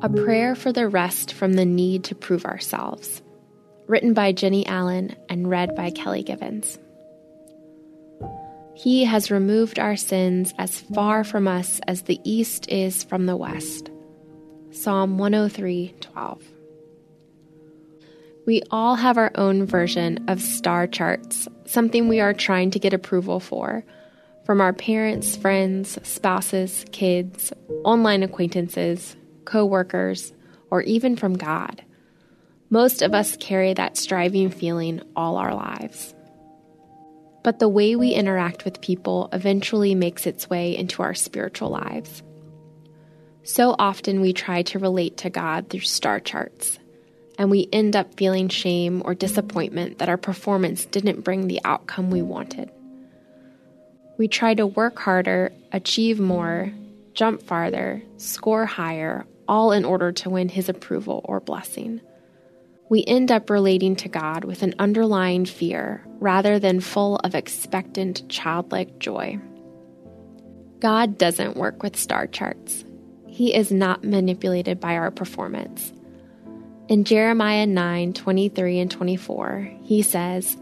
A Prayer for the Rest from the Need to Prove Ourselves, written by Jennie Allen and read by Kelly Givens. He has removed our sins as far from us as the east is from the west. Psalm 103 12. We all have our own version of star charts, something we are trying to get approval for from our parents, friends, spouses, kids, online acquaintances, coworkers, or even from God. Most of us carry that striving feeling all our lives. But the way we interact with people eventually makes its way into our spiritual lives. So often we try to relate to God through star charts, and we end up feeling shame or disappointment that our performance didn't bring the outcome we wanted. We try to work harder, achieve more, jump farther, score higher, all in order to win his approval or blessing. We end up relating to God with an underlying fear rather than full of expectant, childlike joy. God doesn't work with star charts. He is not manipulated by our performance. In Jeremiah 9 23 and 24, he says,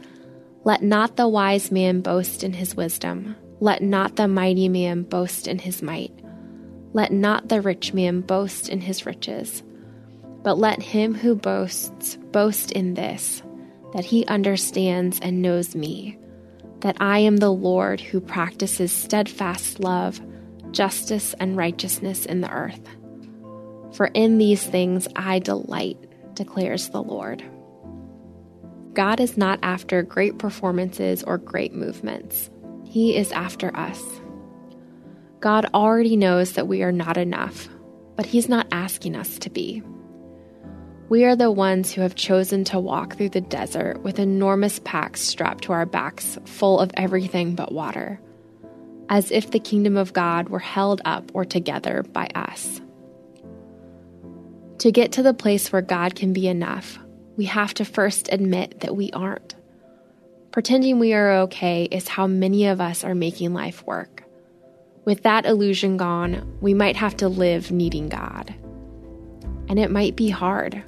Let not the wise man boast in his wisdom, let not the mighty man boast in his might let not the rich man boast in his riches, but let him who boasts boast in this, that he understands and knows me, that I am the Lord who practices steadfast love, justice, and righteousness in the earth. For in these things I delight, declares the Lord. God is not after great performances or great movements. He is after us. God already knows that we are not enough, but He's not asking us to be. We are the ones who have chosen to walk through the desert with enormous packs strapped to our backs, full of everything but water, as if the kingdom of God were held up or together by us. To get to the place where God can be enough, we have to first admit that we aren't. Pretending we are okay is how many of us are making life work. With that illusion gone, we might have to live needing God. And it might be hard.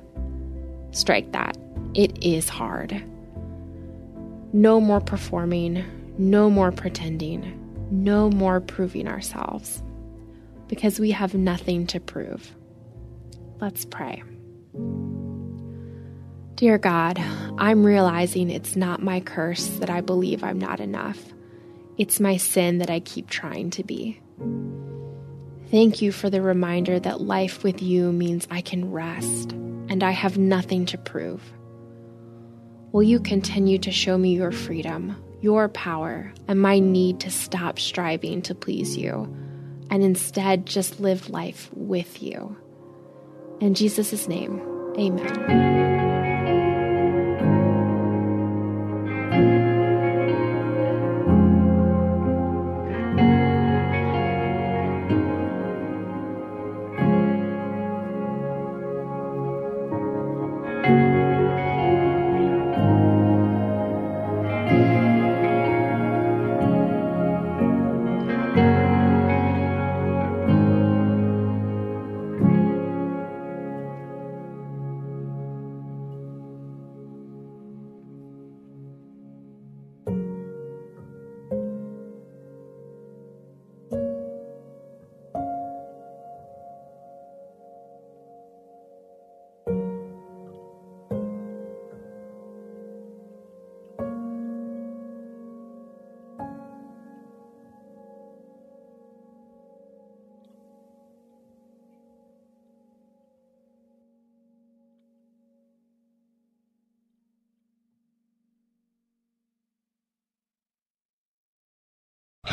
Strike that. It is hard. No more performing, no more pretending, no more proving ourselves. Because we have nothing to prove. Let's pray. Dear God, I'm realizing it's not my curse that I believe I'm not enough. It's my sin that I keep trying to be. Thank you for the reminder that life with you means I can rest and I have nothing to prove. Will you continue to show me your freedom, your power, and my need to stop striving to please you and instead just live life with you? In Jesus' name, amen.